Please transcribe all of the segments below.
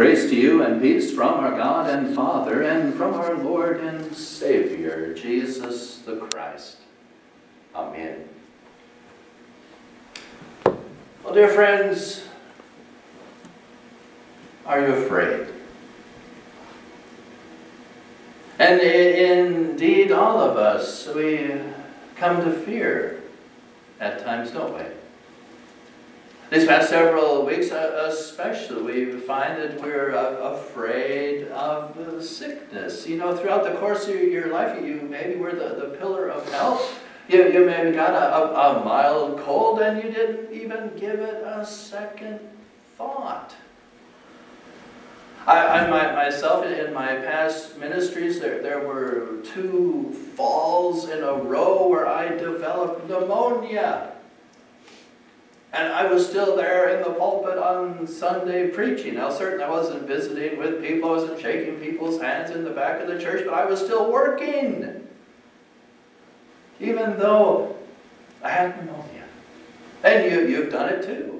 Grace to you and peace from our God and Father and from our Lord and Savior, Jesus the Christ. Amen. Well, dear friends, are you afraid? And indeed, all of us, we come to fear at times, don't we? These past several weeks, uh, especially, we find that we're uh, afraid of sickness. You know, throughout the course of your life, you maybe were the, the pillar of health. You, you maybe got a, a, a mild cold and you didn't even give it a second thought. I, I my, myself, in my past ministries, there, there were two falls in a row where I developed pneumonia. And I was still there in the pulpit on Sunday preaching. Now, certainly I wasn't visiting with people, I wasn't shaking people's hands in the back of the church, but I was still working. Even though I had pneumonia. And you, you've done it too.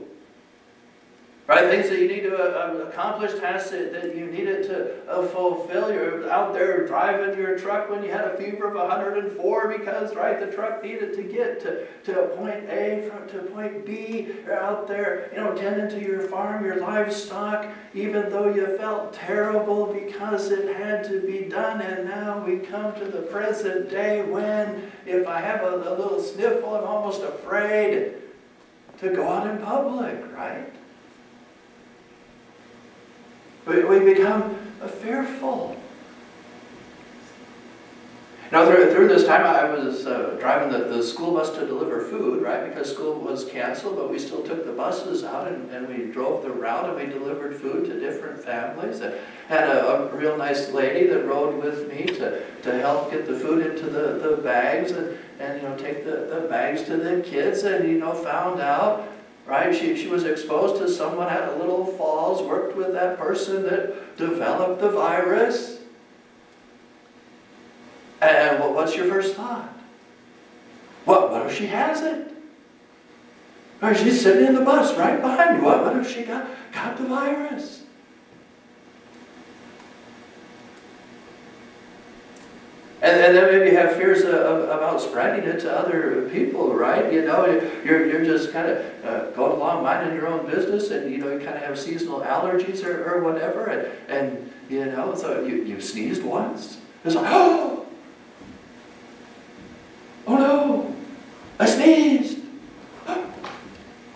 Right? Things that you need to uh, accomplish, tasks that, that you needed to uh, fulfill. You're out there driving your truck when you had a fever of 104 because, right, the truck needed to get to, to point A from, to point B. You're out there, you know, tending to your farm, your livestock, even though you felt terrible because it had to be done. And now we come to the present day when, if I have a, a little sniffle, I'm almost afraid to go out in public, right? We, we become fearful. Now, through, through this time, I was uh, driving the, the school bus to deliver food, right? Because school was canceled, but we still took the buses out and, and we drove the route and we delivered food to different families. I had a, a real nice lady that rode with me to, to help get the food into the, the bags and, and, you know, take the, the bags to the kids and, you know, found out right? She, she was exposed to someone at Little Falls, worked with that person that developed the virus. And what's your first thought? What, what if she has it? Or she's sitting in the bus right behind you. What, what if she got, got the virus? And, and then maybe you have fears of, of, about spreading it to other people, right? You know, you're, you're just kind of uh, going along minding your own business and, you know, you kind of have seasonal allergies or, or whatever. And, and, you know, so you, you sneezed once. It's like, oh, oh no, I sneezed.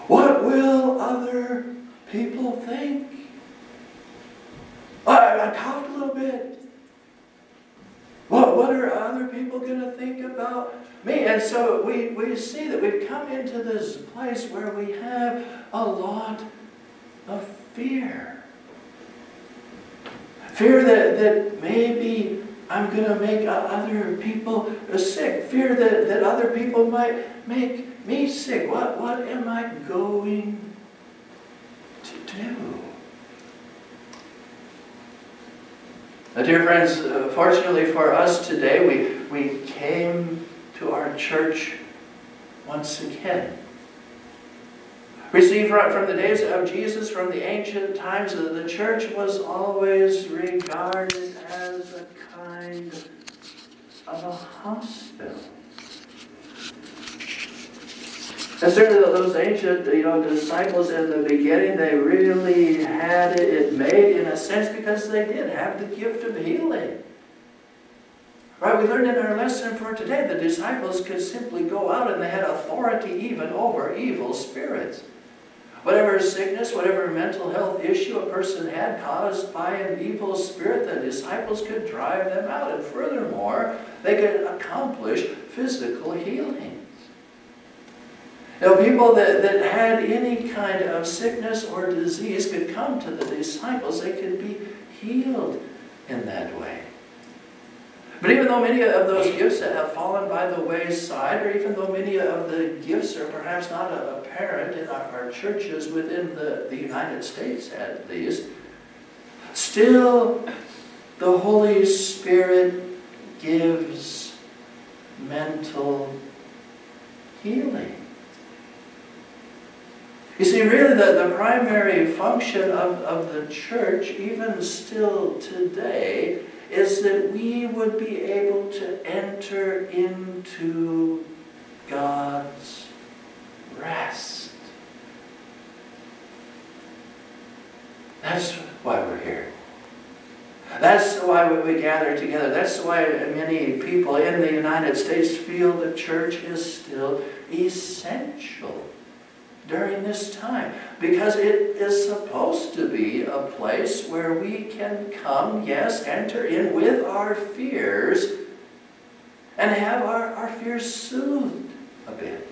What will other people think? I, I coughed a little bit. What, what are other people going to think about me? And so we, we see that we've come into this place where we have a lot of fear. Fear that, that maybe I'm going to make other people sick. Fear that, that other people might make me sick. What, what am I going to do? Now, dear friends, uh, fortunately for us today, we, we came to our church once again. Received from the days of Jesus, from the ancient times, the church was always regarded as a kind of a hospital. And certainly those ancient you know, disciples in the beginning, they really had it made in a sense because they did have the gift of healing. Right, we learned in our lesson for today the disciples could simply go out and they had authority even over evil spirits. Whatever sickness, whatever mental health issue a person had caused by an evil spirit, the disciples could drive them out. And furthermore, they could accomplish physical healings. Now, people that, that had any kind of sickness or disease could come to the disciples. They could be healed in that way. But even though many of those gifts have fallen by the wayside, or even though many of the gifts are perhaps not apparent in our, churches within the, the United States at least, still the Holy Spirit gives mental healing. You see, really, the, the primary function of, of the church, even still today, is that we would be able to enter into God's rest. That's why we're here. That's why we gather together. That's why many people in the United States feel the church is still essential during this time because it is supposed to be a place where we can come, yes, enter in with our fears and have our, our fears soothed a bit.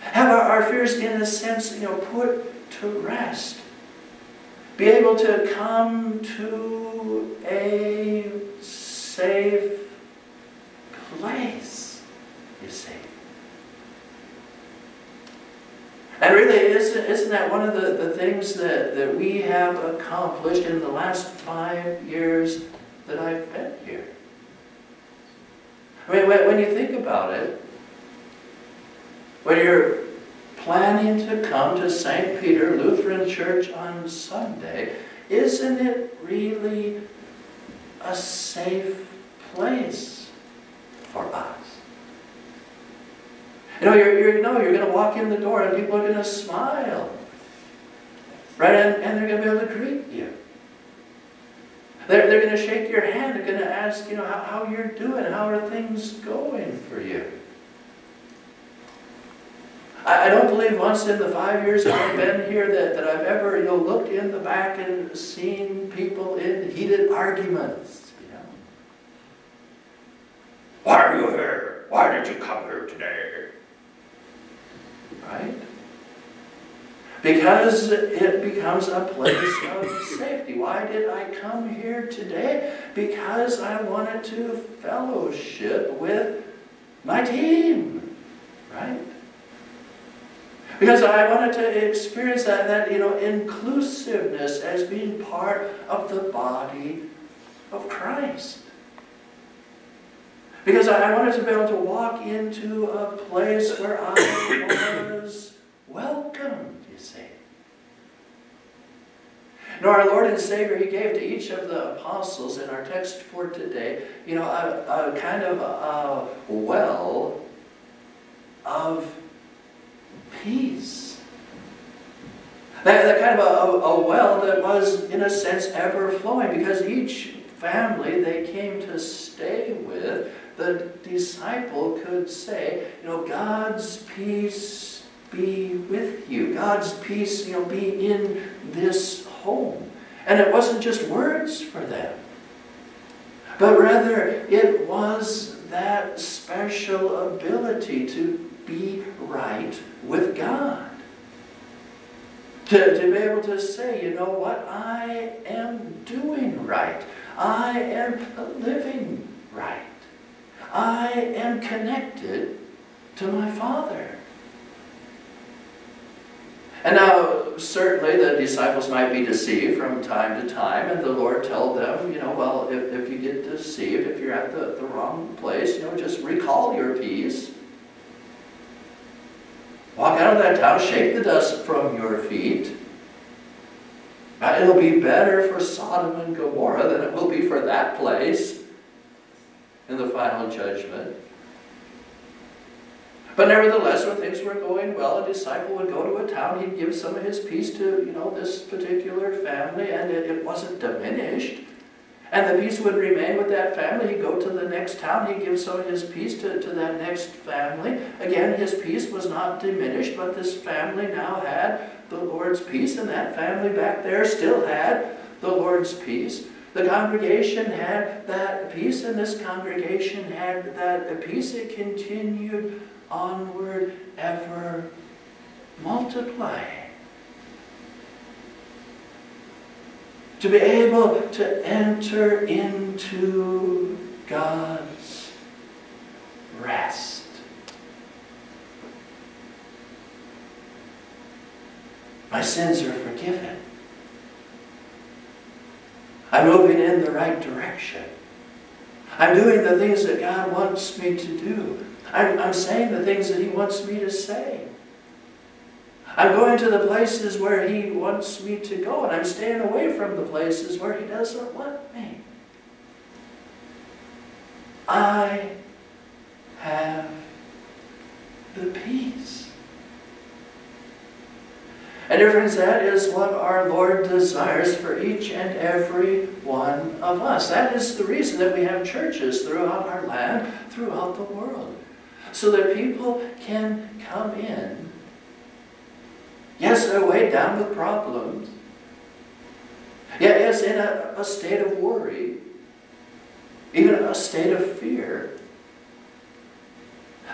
Have our, our fears, in a sense, you know, put to rest. Be able to come to a safe place, you see. And really, isn't, isn't that one of the, the things that, that we have accomplished in the last five years that I've been here? I mean, when, when you think about it, when you're planning to come to St. Peter Lutheran Church on Sunday, isn't it really a safe place for us? You know, you're, you're, no, you're going to walk in the door and people are going to smile. Right? And, and they're going to be able to greet you. They're, they're going to shake your hand. They're going to ask, you know, how, how you're doing. How are things going for you? I, I don't believe once in the five years that I've been here that, that I've ever, you know, looked in the back and seen people in heated arguments. You know? Why are you here? Why did you come here today? Right? Because it becomes a place of safety. Why did I come here today? Because I wanted to fellowship with my team. Right? Because I wanted to experience that, that you know, inclusiveness as being part of the body of Christ. Because I wanted to be able to walk into a place where I was welcome, you see. Now, our Lord and Savior, He gave to each of the apostles in our text for today, you know, a, a kind of a well of peace. That, that kind of a, a well that was, in a sense, ever flowing because each family they came to stay with the disciple could say, you know, God's peace be with you. God's peace, you know, be in this home. And it wasn't just words for them, but rather it was that special ability to be right with God. To, to be able to say, you know what, I am doing right. I am living right. I am connected to my Father. And now, certainly, the disciples might be deceived from time to time, and the Lord told them, you know, well, if, if you get deceived, if you're at the, the wrong place, you know, just recall your peace. Walk out of that town, shake the dust from your feet. It'll be better for Sodom and Gomorrah than it will be for that place in the final judgment. But nevertheless, when things were going well, a disciple would go to a town, he'd give some of his peace to, you know, this particular family, and it, it wasn't diminished. And the peace would remain with that family. He'd go to the next town, he'd give some of his peace to, to that next family. Again, his peace was not diminished, but this family now had the Lord's peace, and that family back there still had the Lord's peace. The congregation had that peace, and this congregation had that peace. It continued onward, ever multiplying. To be able to enter into God's rest. My sins are forgiven. I'm moving in the right direction. I'm doing the things that God wants me to do. I'm, I'm saying the things that He wants me to say. I'm going to the places where He wants me to go, and I'm staying away from the places where He doesn't want me. I have the peace. And friends, that is what our Lord desires for each and every one of us. That is the reason that we have churches throughout our land, throughout the world. So that people can come in. Yes, they're weighed down with problems. Yes, in a, a state of worry, even a state of fear.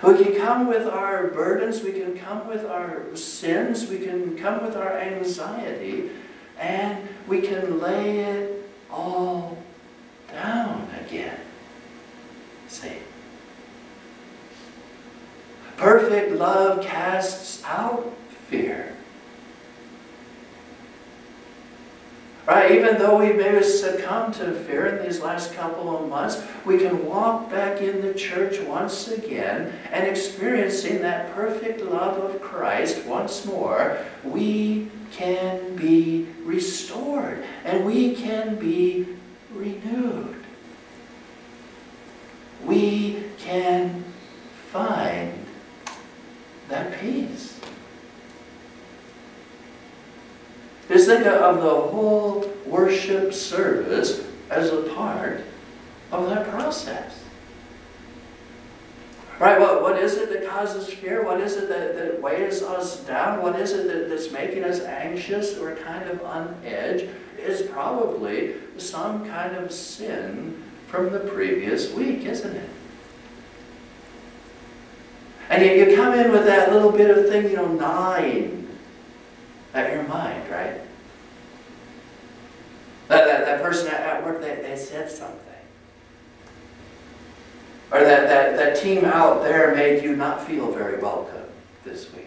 We can come with our burdens, we can come with our sins, we can come with our anxiety, and we can lay it all down again. See? Perfect love casts out fear. Right? Even though we may have succumbed to fear in these last couple of months, we can walk back in the church once again and experiencing that perfect love of Christ once more. We can be restored and we can be renewed. We can find that peace. Just think of the whole worship service as a part of that process. Right, what, what is it that causes fear? What is it that, that weighs us down? What is it that, that's making us anxious or kind of on edge? Is probably some kind of sin from the previous week, isn't it? And you, you come in with that little bit of thing, you know, gnawing at your mind, right? That, that, that person at, work, they, they said something. Or that, that, that team out there made you not feel very welcome this week.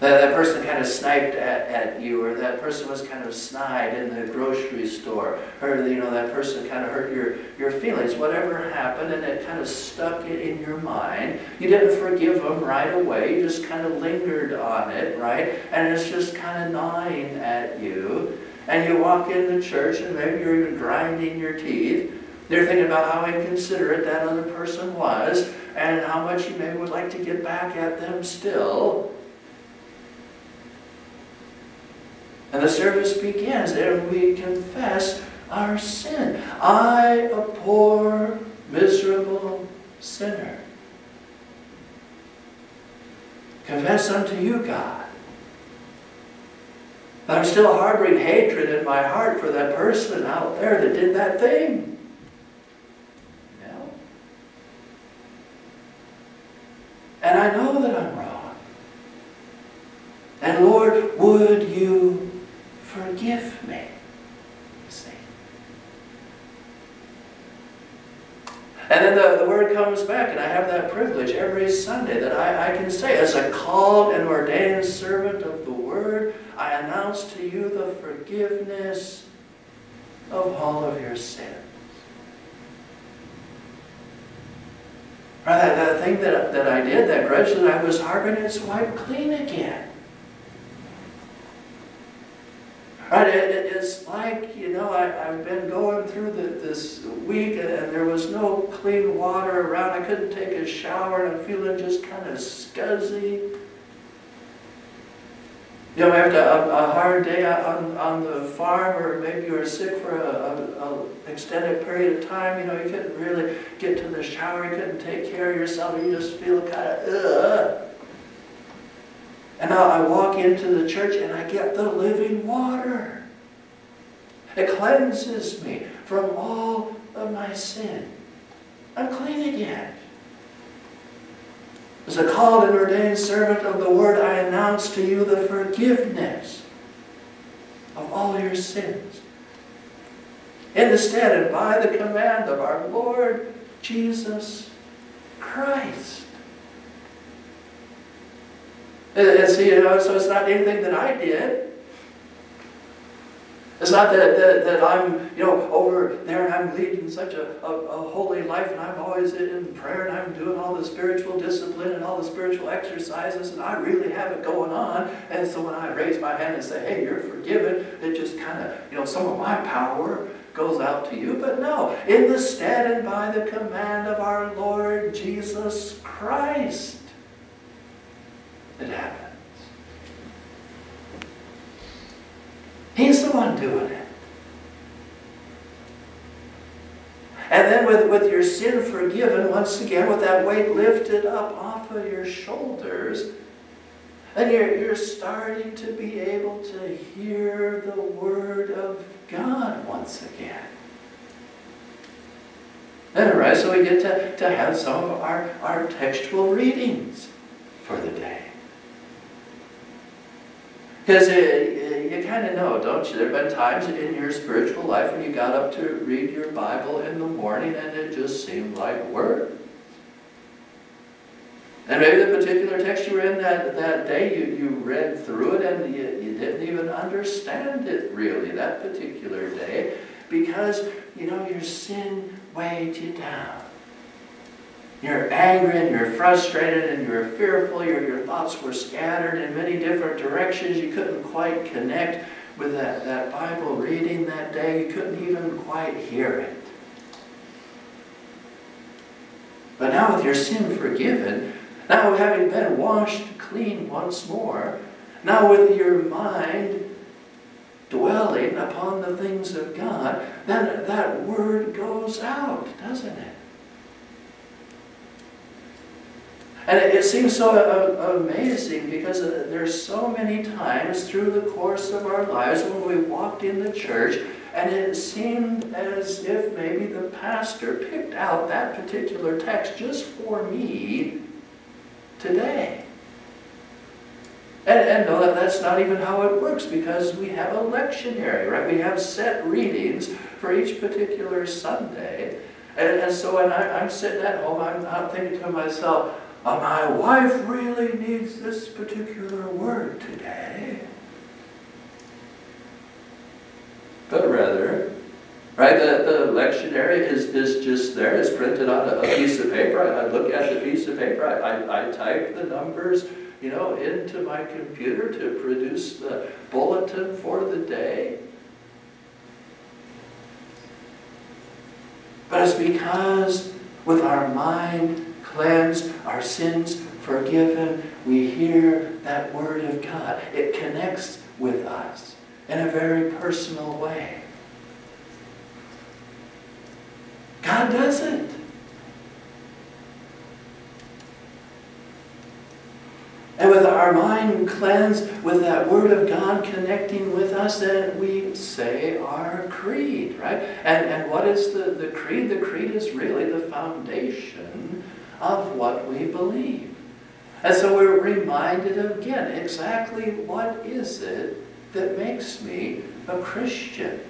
That, that person kind of sniped at, at you, or that person was kind of snide in the grocery store, or you know that person kind of hurt your, your feelings. Whatever happened, and it kind of stuck it in your mind. You didn't forgive them right away. You just kind of lingered on it, right? And it's just kind of gnawing at you. And you walk into church, and maybe you're even grinding your teeth. They're thinking about how inconsiderate that other person was, and how much you maybe would like to get back at them still. And the service begins, and we confess our sin. I, a poor, miserable sinner, confess unto you, God. I'm still harboring hatred in my heart for that person out there that did that thing. No. And I know that I'm wrong. And Lord, would you forgive me. See? And then the, the word comes back, and I have that privilege every Sunday that I, I can say, as a called and ordained servant of the word, I announce to you the forgiveness of all of your sins. Right, that, that thing that, that I did, that grudge that I was harboring, it's wiped clean again. Right, it, it's like, you know, I, have been going through the, this week and there was no clean water around. I couldn't take a shower and I'm feeling just kind of scuzzy. You know, after a, a hard day on, on the farm or maybe you were sick for an extended period of time, you know, you couldn't really get to the shower, you couldn't take care of yourself, you just feel kind of, ugh. And now I walk into the church and I get the living water. It cleanses me from all of my sin. I'm clean again. As a called and ordained servant of the word, I announce to you the forgiveness of all your sins. In the stead and by the command of our Lord Jesus Christ. And, see, you know, so it's not anything that I did. It's not that, that, that I'm, you know, over there and I'm leading such a, a, a, holy life and I'm always in prayer and I'm doing all the spiritual discipline and all the spiritual exercises and I really have it going on. And so when I raise my hand and say, hey, you're forgiven, it just kind of, you know, some of my power goes out to you. But no, in the stead and by the command of our Lord Jesus Christ, it happens. Doing it. And then with, with your sin forgiven, once again, with that weight lifted up off of your shoulders, and you're, you're starting to be able to hear the Word of God once again. All right, so we get to, to have some of our, our textual readings for the day. Because uh, you kind of know, don't you? There have been times in your spiritual life when you got up to read your Bible in the morning and it just seemed like work. And maybe the particular text you were in that, that day, you, you read through it and you, you didn't even understand it really that particular day because, you know, your sin weighed you down. You're angry and you're frustrated and you're fearful. Your, your thoughts were scattered in many different directions. You couldn't quite connect with that, that Bible reading that day. You couldn't even quite hear it. But now, with your sin forgiven, now having been washed clean once more, now with your mind dwelling upon the things of God, then that word goes out, doesn't it? And it, it seems so uh, amazing because uh, there's so many times through the course of our lives when we walked in the church and it seemed as if maybe the pastor picked out that particular text just for me today. And, and no, that, that's not even how it works because we have a lectionary, right? We have set readings for each particular Sunday. And, and so when I, I'm sitting at home, I'm, I'm thinking to myself, uh, my wife really needs this particular word today. But rather, right, the, the lectionary is, is just there. It's printed on a, a piece of paper. I, I, look at the piece of paper. I, I, I type the numbers, you know, into my computer to produce the bulletin for the day. But it's because with our mind cleansed, our sins forgiven, we hear that word of God. It connects with us in a very personal way. God does it. And with our mind cleansed, with that Word of God connecting with us, then we say our creed, right? And, and what is the, the creed? The creed is really the foundation of what we believe. And so we're reminded again exactly what is it that makes me a Christian?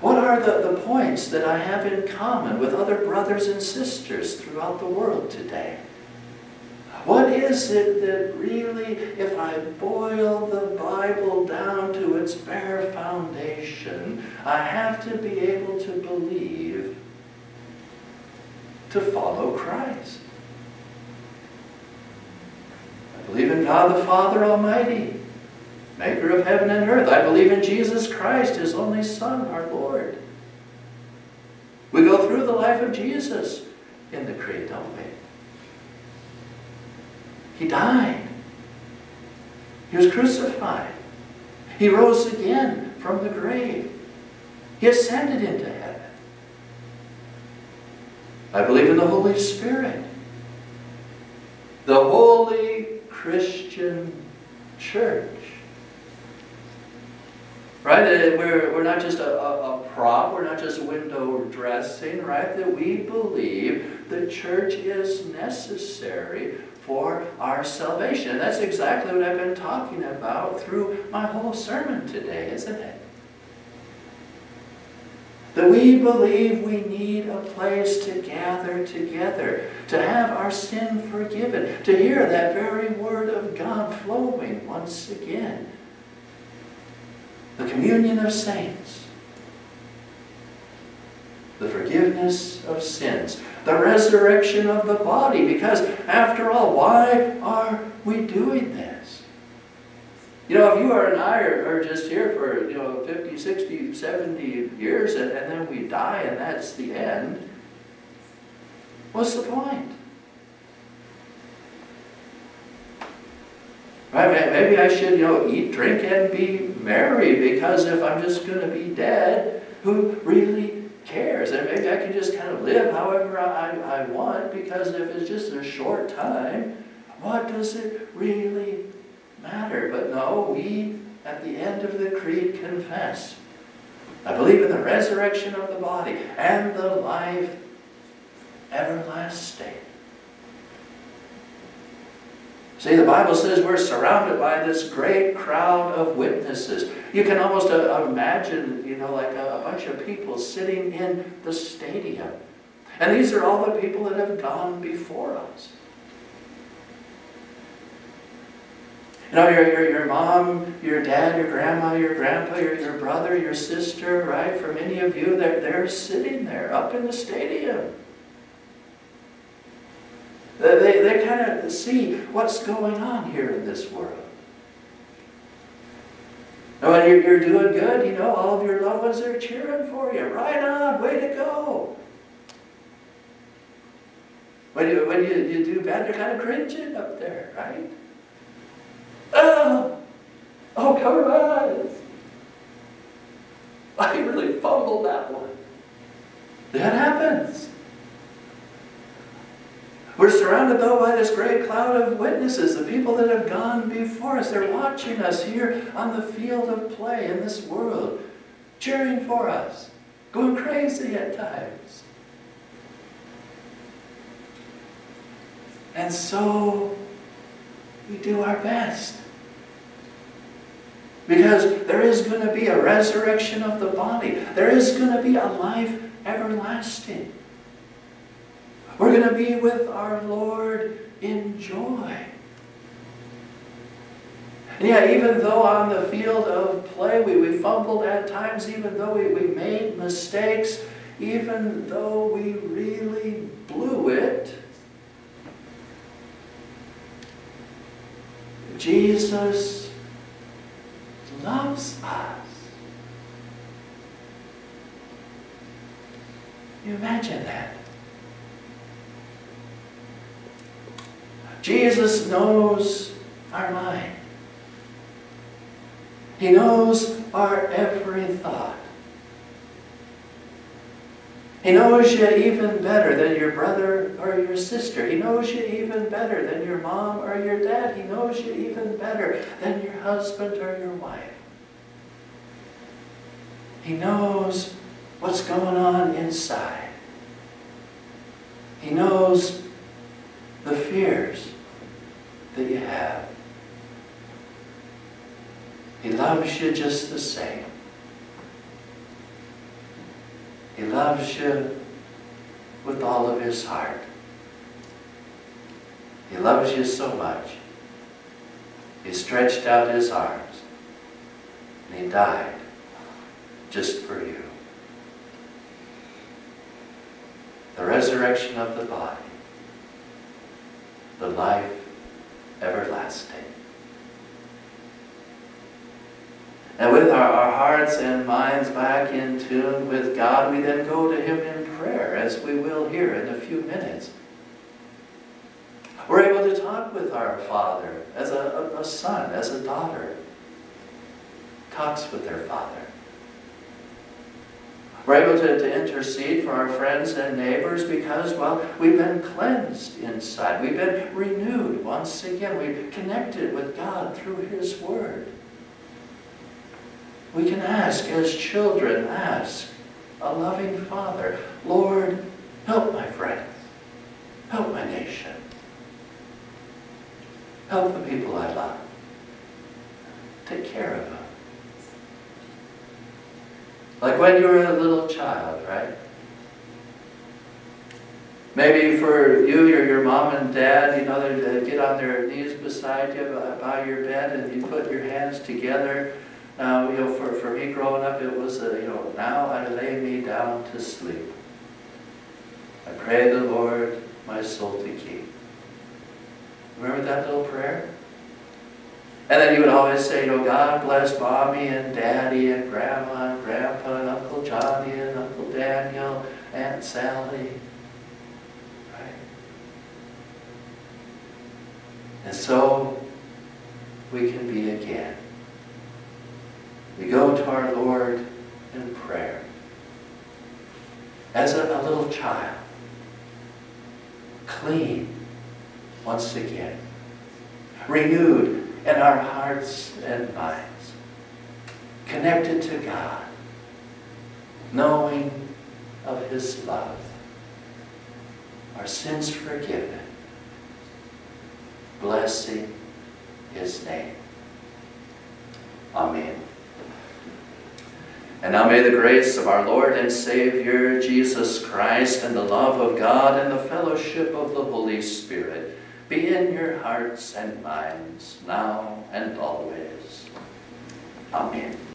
What are the, the points that I have in common with other brothers and sisters throughout the world today? What is it that really, if I boil the Bible down to its bare foundation, I have to be able to believe to follow Christ? I believe in God the Father Almighty, maker of heaven and earth. I believe in Jesus Christ, his only Son, our Lord. We go through the life of Jesus in the Creed, don't we? He died. He was crucified. He rose again from the grave. He ascended into heaven. I believe in the Holy Spirit. The Holy Christian church. Right? We're, we're not just a, a, a, prop, we're not just window dressing, right? That we believe the church is necessary for our salvation. And that's exactly what I've been talking about through my whole sermon today, isn't it? That we believe we need a place to gather together, to have our sin forgiven, to hear that very word of God flowing once again. the communion of saints, the forgiveness of sins, the resurrection of the body. Because, after all, why are we doing this? You know, if you or and I are, are just here for, you know, 50, 60, 70 years and, and then we die and that's the end, what's the point? Right? Maybe I should, you know, eat, drink, and be merry because if I'm just going to be dead, who really cares? And maybe I can just kind of live however I, I want because if it's just a short time, what does it really matter? But no, we at the end of the creed confess. I believe in the resurrection of the body and the life everlasting. See, the Bible says we're surrounded by this great crowd of witnesses. You can almost uh, imagine, you know, like a, a bunch of people sitting in the stadium. And these are all the people that have gone before us. You know, your, your, your mom, your dad, your grandma, your grandpa, your, your brother, your sister, right? For many of you, they're, they're sitting there up in the stadium. They, they kind of see what's going on here in this world. And when you're, you're doing good, you know, all of your loved ones are cheering for you. Right on, way to go. When you, when you, you do bad, they're kind of cringing up there, right? Oh, cover my eyes. I really fumbled that one. That happens. We're surrounded, though, by this great cloud of witnesses, the people that have gone before us. They're watching us here on the field of play in this world, cheering for us, going crazy at times. And so we do our best. Because there is going to be a resurrection of the body. There is going to be a life everlasting. We're going to be with our Lord in joy. And yet, even though on the field of play we, we fumbled at times, even though we, we made mistakes, even though we really blew it, Jesus loves us. You imagine that. Jesus knows our mind. He knows our every thought. He knows you even better than your brother or your sister. He knows you even better than your mom or your dad. He knows you even better than your husband or your wife. He knows what's going on inside. He knows the fears that you have. He loves you just the same. He loves you with all of his heart. He loves you so much. He stretched out his arms and he died just for you. The resurrection of the body, the life everlasting. And with our, our hearts and minds back in tune with God, we then go to Him in prayer, as we will here in a few minutes. We're able to talk with our Father as a, a, son, as a daughter talks with their Father. We're able to, to intercede for our friends and neighbors because, well, we've been cleansed inside. We've been renewed once again. We've connected with God through His Word. We can ask, as children ask, a loving Father, Lord, help my friends. Help my nation. Help the people I love. Take care of them. Like when you were a little child, right? Maybe for you, your, your mom and dad, you know, they get on their knees beside you by your bed and you put your hands together Uh, you know, for, for me growing up, it was, uh, you know, now I lay me down to sleep. I pray the Lord my soul to keep. Remember that little prayer? And then you would always say, you know, God bless mommy and daddy and grandma and grandpa and Uncle Johnny and Uncle Daniel, Aunt Sally. Right? And so we can be again. Our Lord in prayer as a, a little child, clean once again, renewed in our hearts and minds, connected to God, knowing of His love, our sins forgiven, blessing His name. Amen. And now may the grace of our Lord and Savior Jesus Christ and the love of God and the fellowship of the Holy Spirit be in your hearts and minds now and always. Amen.